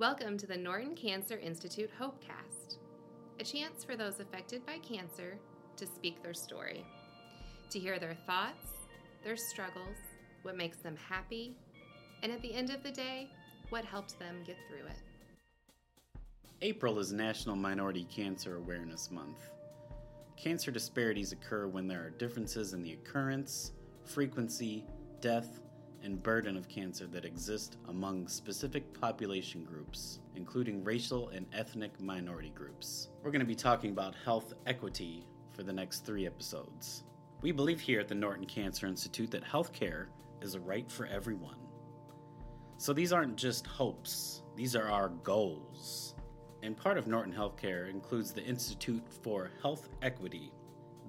Welcome to the Norton Cancer Institute Hopecast, a chance for those affected by cancer to speak their story, to hear their thoughts, their struggles, what makes them happy, and at the end of the day, what helped them get through it. April is National Minority Cancer Awareness Month. Cancer disparities occur when there are differences in the occurrence, frequency, death, and burden of cancer that exist among specific population groups, including racial and ethnic minority groups. We're going to be talking about health equity for the next three episodes. We believe here at the Norton Cancer Institute that healthcare is a right for everyone. So these aren't just hopes, these are our goals. And part of Norton Healthcare includes the Institute for Health Equity,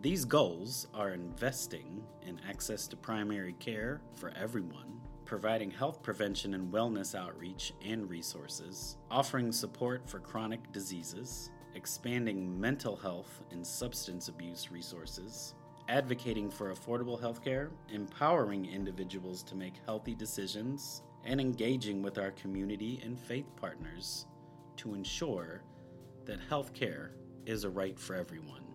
these goals are investing in access to primary care for everyone, providing health prevention and wellness outreach and resources, offering support for chronic diseases, expanding mental health and substance abuse resources, advocating for affordable healthcare, empowering individuals to make healthy decisions, and engaging with our community and faith partners to ensure that healthcare is a right for everyone.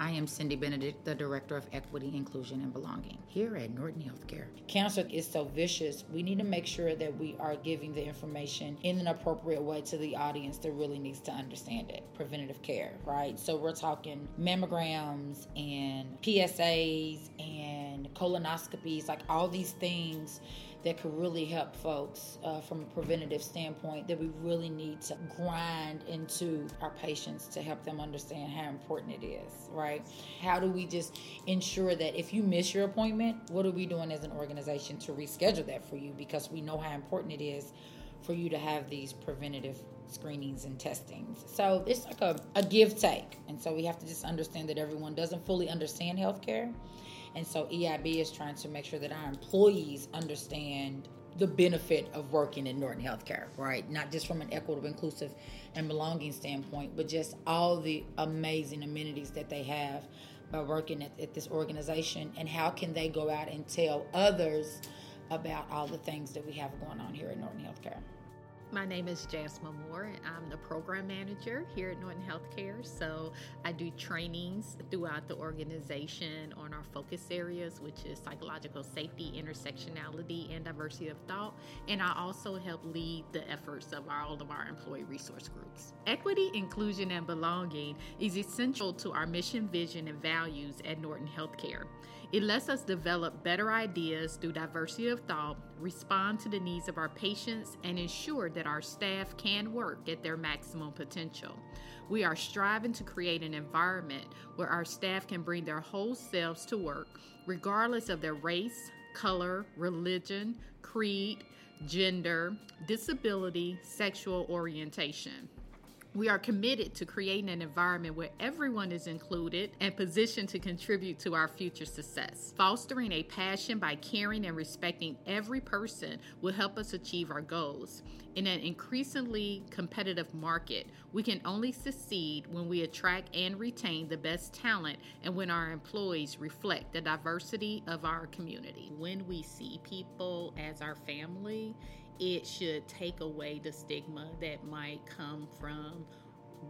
I am Cindy Benedict, the Director of Equity, Inclusion, and Belonging here at Norton Healthcare. Cancer is so vicious. We need to make sure that we are giving the information in an appropriate way to the audience that really needs to understand it. Preventative care, right? So we're talking mammograms and PSAs and colonoscopies, like all these things that could really help folks uh, from a preventative standpoint that we really need to grind into our patients to help them understand how important it is, right? How do we just ensure that if you miss your appointment, what are we doing as an organization to reschedule that for you because we know how important it is for you to have these preventative screenings and testings. So it's like a, a give take. And so we have to just understand that everyone doesn't fully understand healthcare and so EIB is trying to make sure that our employees understand the benefit of working in Norton Healthcare, right? Not just from an equitable, inclusive, and belonging standpoint, but just all the amazing amenities that they have by working at, at this organization and how can they go out and tell others about all the things that we have going on here at Norton Healthcare. My name is Jasmine Moore. I'm the program manager here at Norton Healthcare. So I do trainings throughout the organization on our focus areas, which is psychological safety, intersectionality, and diversity of thought. And I also help lead the efforts of all of our employee resource groups. Equity, inclusion, and belonging is essential to our mission, vision, and values at Norton Healthcare. It lets us develop better ideas through diversity of thought, respond to the needs of our patients, and ensure that our staff can work at their maximum potential. We are striving to create an environment where our staff can bring their whole selves to work, regardless of their race, color, religion, creed, gender, disability, sexual orientation. We are committed to creating an environment where everyone is included and positioned to contribute to our future success. Fostering a passion by caring and respecting every person will help us achieve our goals. In an increasingly competitive market, we can only succeed when we attract and retain the best talent and when our employees reflect the diversity of our community. When we see people as our family, it should take away the stigma that might come from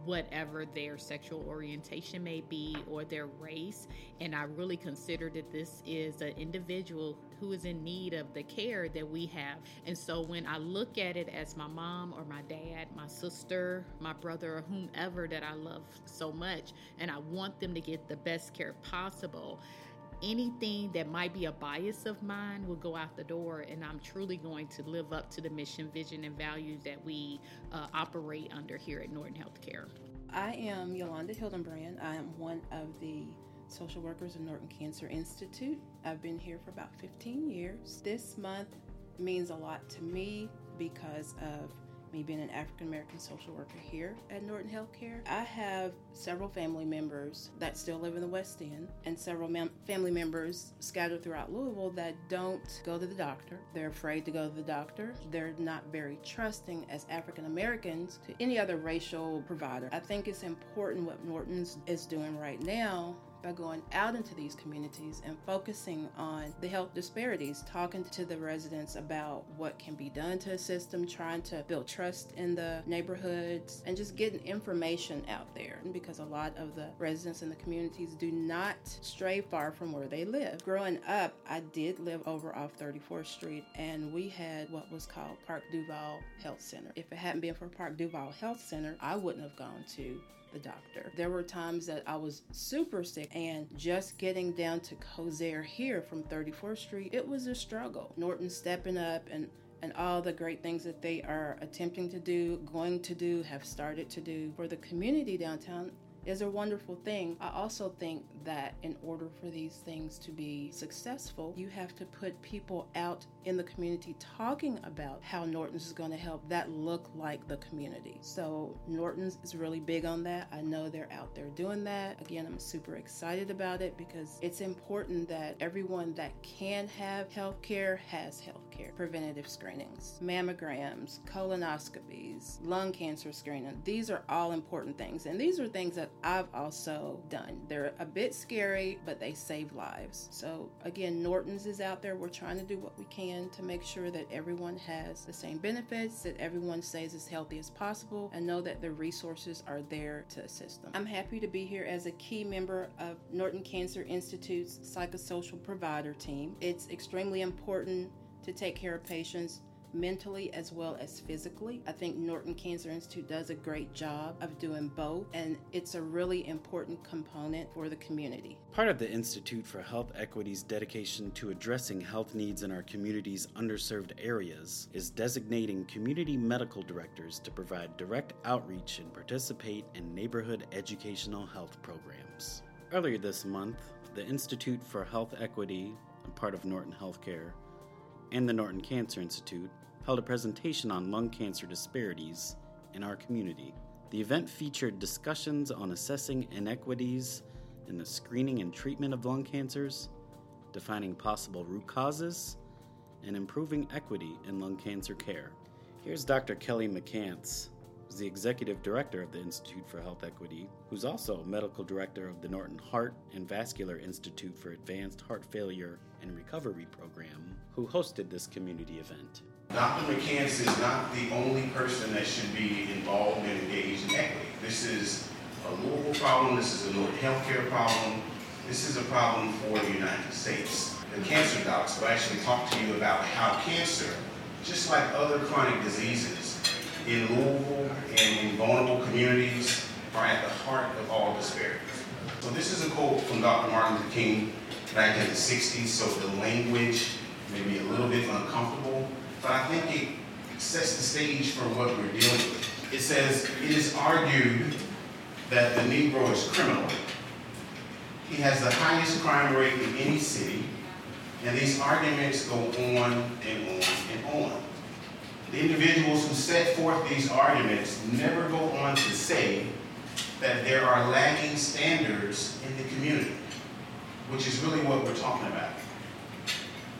whatever their sexual orientation may be or their race. And I really consider that this is an individual who is in need of the care that we have. And so when I look at it as my mom or my dad, my sister, my brother, or whomever that I love so much, and I want them to get the best care possible anything that might be a bias of mine will go out the door, and I'm truly going to live up to the mission, vision, and values that we uh, operate under here at Norton Healthcare. I am Yolanda Hildenbrand. I am one of the social workers of Norton Cancer Institute. I've been here for about 15 years. This month means a lot to me because of me being an African American social worker here at Norton Healthcare. I have several family members that still live in the West End and several mem- family members scattered throughout Louisville that don't go to the doctor. They're afraid to go to the doctor. They're not very trusting as African Americans to any other racial provider. I think it's important what Norton's is doing right now by going out into these communities and focusing on the health disparities, talking to the residents about what can be done to assist them, trying to build trust in the neighborhoods, and just getting information out there. Because a lot of the residents in the communities do not stray far from where they live. Growing up, I did live over off 34th Street, and we had what was called Park DuValle Health Center. If it hadn't been for Park DuValle Health Center, I wouldn't have gone to the doctor. There were times that I was super sick and just getting down to Kosair here from 34th Street, it was a struggle. Norton stepping up and and all the great things that they are attempting to do, going to do, have started to do for the community downtown is a wonderful thing. I also think that in order for these things to be successful, you have to put people out in the community talking about how Norton's is going to help that look like the community. So Norton's is really big on that. I know they're out there doing that. Again, I'm super excited about it because it's important that everyone that can have health care has health care. Preventative screenings, mammograms, colonoscopies, lung cancer screening. These are all important things. And these are things that I've also done. They're a bit scary, but they save lives. So again, Norton's is out there. We're trying to do what we can to make sure that everyone has the same benefits, that everyone stays as healthy as possible, and know that the resources are there to assist them. I'm happy to be here as a key member of Norton Cancer Institute's psychosocial provider team. It's extremely important to take care of patients mentally as well as physically. I think Norton Cancer Institute does a great job of doing both, and it's a really important component for the community. Part of the Institute for Health Equity's dedication to addressing health needs in our community's underserved areas is designating community medical directors to provide direct outreach and participate in neighborhood educational health programs. Earlier this month, the Institute for Health Equity, a part of Norton Healthcare, and the Norton Cancer Institute held a presentation on lung cancer disparities in our community. The event featured discussions on assessing inequities in the screening and treatment of lung cancers, defining possible root causes, and improving equity in lung cancer care. Here's Dr. Kelly McCants, who's the executive director of the Institute for Health Equity, who's also medical director of the Norton Heart and Vascular Institute for Advanced Heart Failure and Recovery program, who hosted this community event. Dr. McCants is not the only person that should be involved and engaged in equity. This is a Louisville problem, this is a Norton healthcare problem, this is a problem for the United States. The cancer docs will actually talk to you about how cancer, just like other chronic diseases, in Louisville and in vulnerable communities, are at the heart of all disparities. So this is a quote from Dr. Martin Luther King back in the 60s, so the language may be a little bit uncomfortable, but I think it sets the stage for what we're dealing with. It says, it is argued that the Negro is criminal. He has the highest crime rate in any city, and these arguments go on and on and on. The individuals who set forth these arguments never go on to say that there are lagging standards in the community, which is really what we're talking about.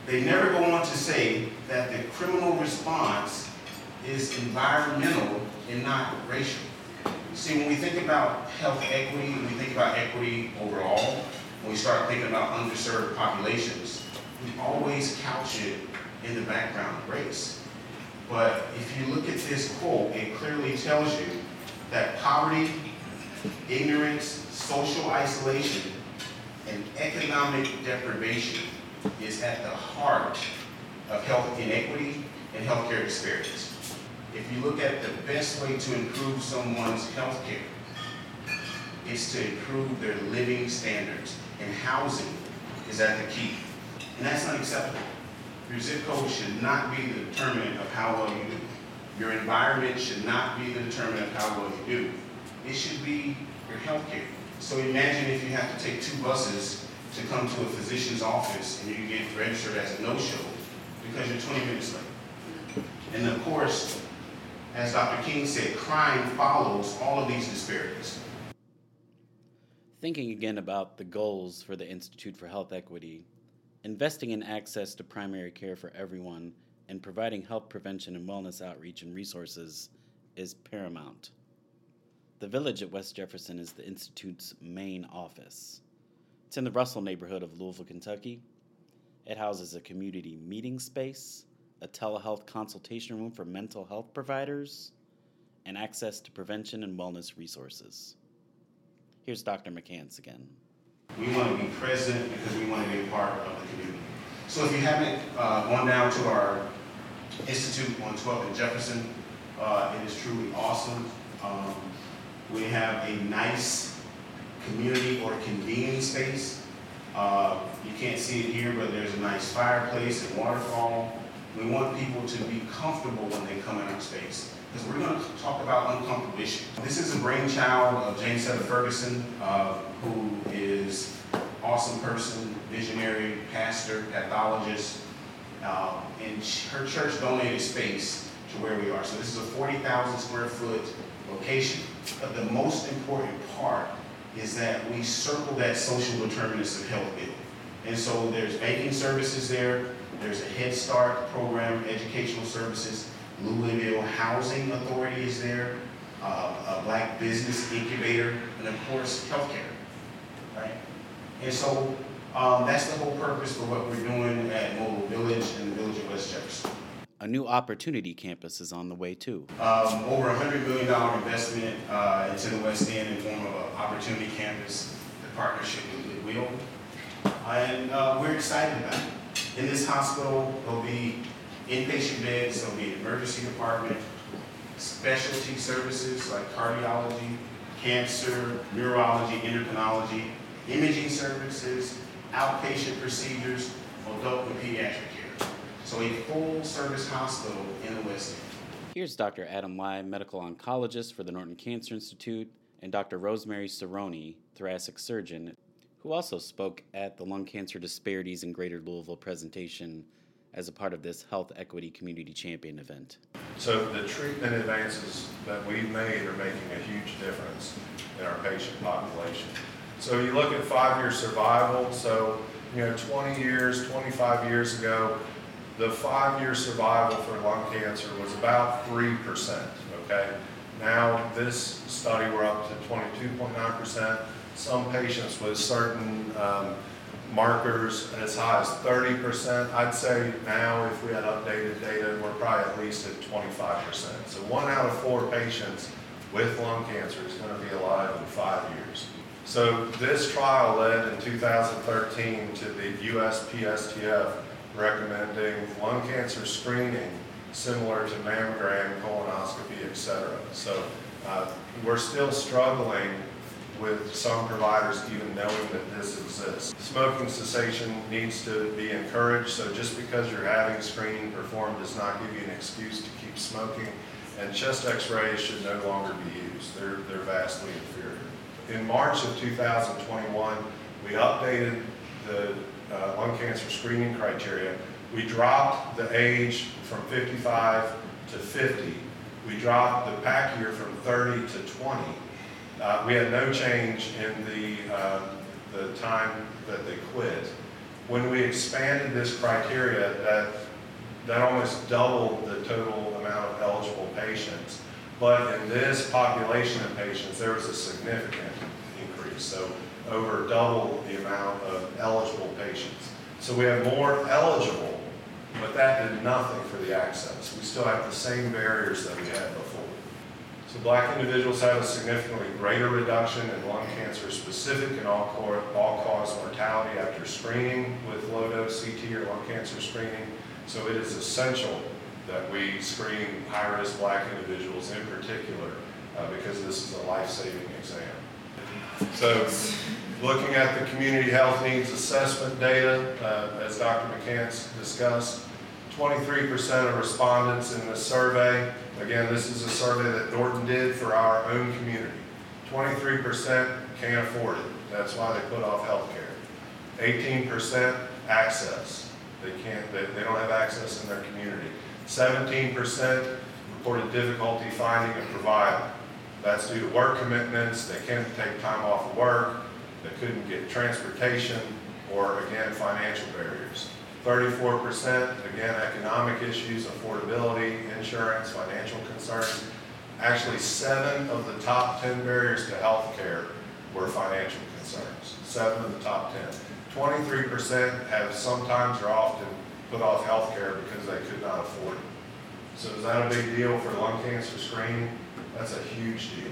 They never go on to say that the criminal response is environmental and not racial. See, when we think about health equity, when we think about equity overall, when we start thinking about underserved populations, we always couch it in the background of race. But if you look at this quote, it clearly tells you that poverty, ignorance, social isolation, and economic deprivation is at the heart of health inequity and healthcare disparities. If you look at the best way to improve someone's health care, is to improve their living standards, and housing is at the key. And that's not acceptable. Your zip code should not be the determinant of how well you do. Your environment should not be the determinant of how well you do. It should be your health care. So imagine if you have to take two buses to come to a physician's office and you get registered as a no-show because you're 20 minutes late. And of course, as Dr. King said, crime follows all of these disparities. Thinking again about the goals for the Institute for Health Equity, investing in access to primary care for everyone and providing health prevention and wellness outreach and resources is paramount. The village at West Jefferson is the Institute's main office. It's in the Russell neighborhood of Louisville, Kentucky. It houses a community meeting space, a telehealth consultation room for mental health providers, and access to prevention and wellness resources. Here's Dr. McCants again. We want to be present because we want to be part of the community. So if you haven't uh, gone down to our institute on 12th and Jefferson, uh, it is truly awesome. Um, we have a nice community or convening space. Uh, you can't see it here, but there's a nice fireplace and waterfall. We want people to be comfortable when they come in our space because we're going to talk about uncomfortable issues. This is a brainchild of Jamesetta Ferguson, uh, who is awesome person, visionary, pastor, pathologist, uh, and her church donated space to where we are. So this is a 40,000 square foot location. But the most important part is that we circle that social determinants of health bill. And so there's banking services there, there's a Head Start program, educational services, Louisville Housing Authority is there, uh, a black business incubator, and of course, healthcare, right? And so um, that's the whole purpose for what we're doing at Mobile Village and the Village of West Jefferson. A new opportunity campus is on the way too. Um, over a $100 million investment uh, into the West End in form of an opportunity campus, the partnership with Goodwill. And uh, we're excited about it. In this hospital, there'll be inpatient beds, there'll be an emergency department, specialty services like cardiology, cancer, neurology, endocrinology, imaging services, outpatient procedures, adult and pediatric care. So a full service hospital in the West End. Here's Dr. Adam Lai, medical oncologist for the Norton Cancer Institute, and Dr. Rosemary Cerrone, thoracic surgeon, who also spoke at the Lung Cancer Disparities in Greater Louisville presentation as a part of this Health Equity Community Champion event. So the treatment advances that we've made are making a huge difference in our patient population. So you look at five-year survival, so you know 20 years, 25 years ago, the five-year survival for lung cancer was about 3%, okay? Now this study we're up to 22.9%. Some patients with certain um, markers as high as 30%. I'd say now if we had updated data, we're probably at least at 25%. So one out of four patients with lung cancer is going to be alive in five years. So this trial led in 2013 to the USPSTF recommending lung cancer screening similar to mammogram, colonoscopy, etc. So uh, we're still struggling with some providers even knowing that this exists. Smoking cessation needs to be encouraged, so just because you're having screening performed does not give you an excuse to keep smoking. And chest x-rays should no longer be used. They're, they're vastly inferior. In March of 2021, we updated the uh, lung cancer screening criteria. We dropped the age from 55 to 50. We dropped the pack year from 30 to 20 uh, we had no change in the, uh, the time that they quit. When we expanded this criteria, that, that almost doubled the total amount of eligible patients. But in this population of patients, there was a significant increase. So over double the amount of eligible patients. So we have more eligible, but that did nothing for the access. We still have the same barriers that we had before. So black individuals have a significantly greater reduction in lung cancer specific and all-cause mortality after screening with low-dose CT or lung cancer screening. So it is essential that we screen high-risk black individuals in particular uh, because this is a life-saving exam. So looking at the community health needs assessment data, uh, as Dr. McCants discussed, 23% of respondents in the survey Again, this is a survey that Norton did for our own community. 23% can't afford it. That's why they put off health care. 18% access. They can't, they, they don't have access in their community. 17% reported difficulty finding a provider. That's due to work commitments, they can't take time off of work, they couldn't get transportation, or again, financial barriers. 34%, again, economic issues, affordability, insurance, financial concerns. Actually, seven of the top 10 barriers to health care were financial concerns. Seven of the top 10. 23% have sometimes or often put off health care because they could not afford it. So is that a big deal for lung cancer screening? That's a huge deal.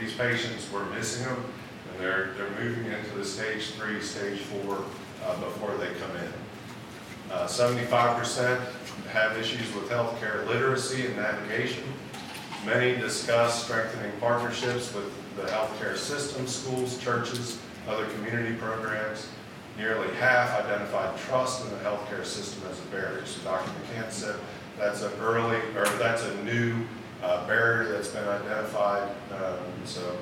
These patients, we're missing them, and they're, they're moving into the stage three, stage four uh, before they come in. Uh, 75% have issues with healthcare literacy and navigation. Many discuss strengthening partnerships with the healthcare system, schools, churches, other community programs. Nearly half identified trust in the healthcare system as a barrier. So Dr. McCants said that's an early, or that's a new uh, barrier that's been identified. Um, so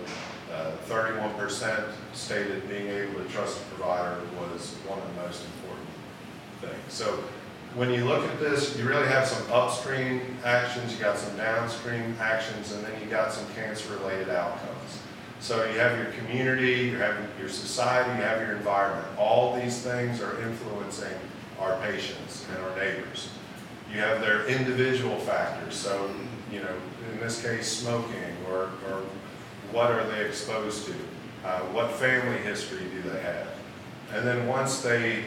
31% uh, stated being able to trust a provider was one of the most important things. So when you look at this, you really have some upstream actions, you got some downstream actions, and then you got some cancer-related outcomes. So you have your community, you have your society, you have your environment. All these things are influencing our patients and our neighbors. You have their individual factors. So, you know, in this case, smoking or, or what are they exposed to? Uh, what family history do they have? And then once they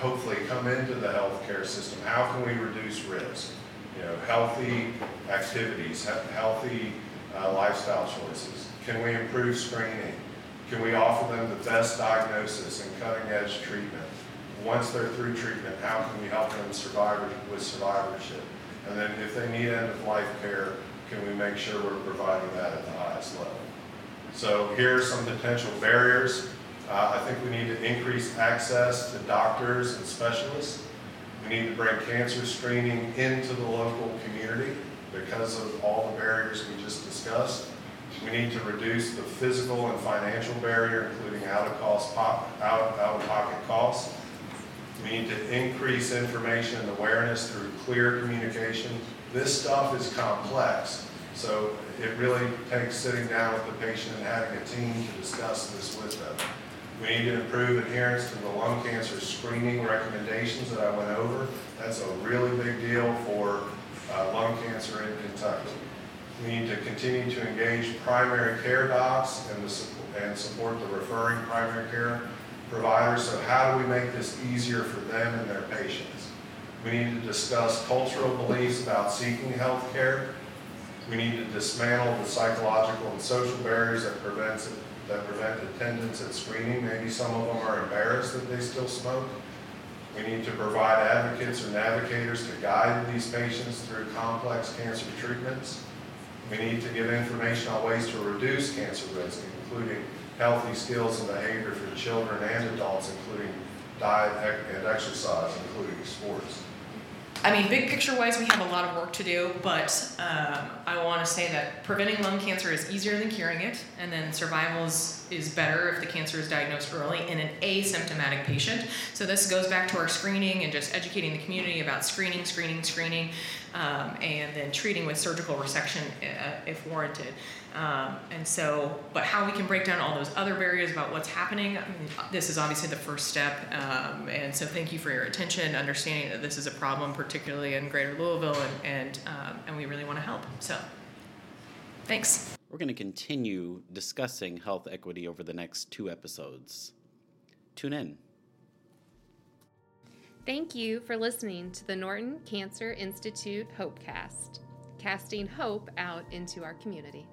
hopefully come into the healthcare system, how can we reduce risk? You know, healthy activities, healthy uh, lifestyle choices. Can we improve screening? Can we offer them the best diagnosis and cutting edge treatment? Once they're through treatment, how can we help them survive with survivorship? And then if they need end of life care, can we make sure we're providing that at the highest level? So here are some potential barriers. Uh, I think we need to increase access to doctors and specialists. We need to bring cancer screening into the local community because of all the barriers we just discussed. We need to reduce the physical and financial barrier, including out-of-cost, out, out-of-pocket costs. We need to increase information and awareness through clear communication. This stuff is complex, so it really takes sitting down with the patient and having a team to discuss this with them. We need to improve adherence to the lung cancer screening recommendations that I went over. That's a really big deal for uh, lung cancer in Kentucky. We need to continue to engage primary care docs and, the, and support the referring primary care providers. So how do we make this easier for them and their patients? We need to discuss cultural beliefs about seeking health care. We need to dismantle the psychological and social barriers that prevent, that prevent attendance at screening. Maybe some of them are embarrassed that they still smoke. We need to provide advocates or navigators to guide these patients through complex cancer treatments. We need to give information on ways to reduce cancer risk, including healthy skills and behavior for children and adults, including diet and exercise, including sports. I mean, big picture wise, we have a lot of work to do, but um, I want to say that preventing lung cancer is easier than curing it, and then survival is, is better if the cancer is diagnosed early in an asymptomatic patient. So, this goes back to our screening and just educating the community about screening, screening, screening, um, and then treating with surgical resection uh, if warranted. Um, and so, but how we can break down all those other barriers about what's happening, I mean, this is obviously the first step. Um, and so, thank you for your attention, understanding that this is a problem, particularly in Greater Louisville, and and, um, and we really want to help. So, thanks. We're going to continue discussing health equity over the next two episodes. Tune in. Thank you for listening to the Norton Cancer Institute Hopecast, casting hope out into our community.